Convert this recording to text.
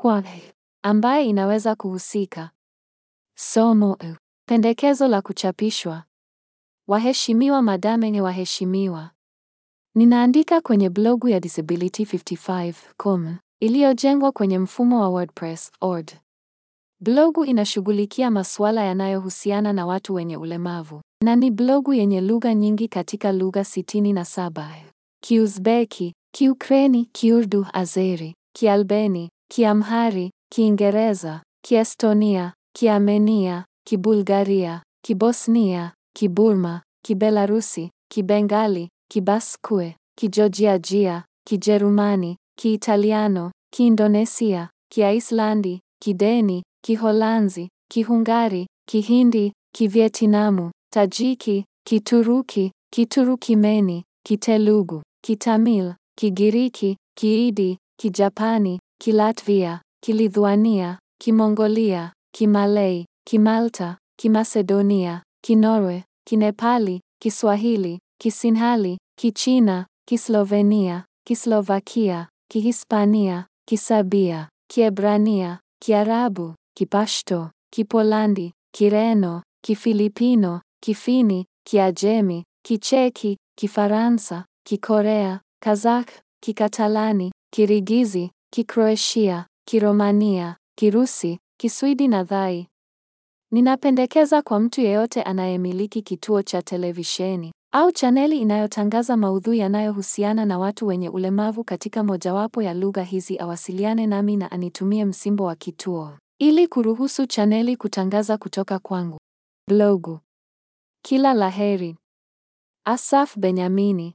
kwa ambaye inaweza kuhusika. Somo pendekezo la kuchapishwa. Waheshimiwa madame, waheshimiwa, ninaandika kwenye blogu ya Disability55.com iliyojengwa kwenye mfumo wa WordPress org. Blogu inashughulikia masuala yanayohusiana na watu wenye ulemavu na ni blogu yenye lugha nyingi katika lugha 67: Kiuzbeki, Kiukreni, Kiurdu, Azeri, Kialbeni, Kiamhari, Kiingereza, Kiestonia, Kiarmenia, Kibulgaria, Kibosnia, Kiburma, Kibelarusi, Kibengali, Kibaskue, Kijojiajia, Kijerumani, Kiitaliano, Kiindonesia, Kiaislandi, Kideni, Kiholanzi, Kihungari, Kihindi, Kivietinamu, Tajiki, Kituruki, Kiturukimeni, Kitelugu, Kitamil, Kigiriki, Kiidi, Kijapani, Kilatvia, Kilithuania, Kimongolia, Kimalay, Kimalta, Kimasedonia, Kinorwe, Kinepali, Kiswahili, Kisinhali, Kichina, Kislovenia, Kislovakia, Kihispania, Kisabia, Kiebrania, Kiarabu, Kipashto, Kipolandi, Kireno, Kifilipino, Kifini, Kiajemi, Kicheki, Kifaransa, Kikorea, Kazakh, Kikatalani, Kirigizi, Kikroatia, Kiromania, Kirusi, Kiswidi na Thai. Ninapendekeza kwa mtu yeyote anayemiliki kituo cha televisheni au chaneli inayotangaza maudhui yanayohusiana na watu wenye ulemavu katika mojawapo ya lugha hizi awasiliane nami na anitumie msimbo wa kituo ili kuruhusu chaneli kutangaza kutoka kwangu. Blogu. Kila la heri. Asaf Benyamini.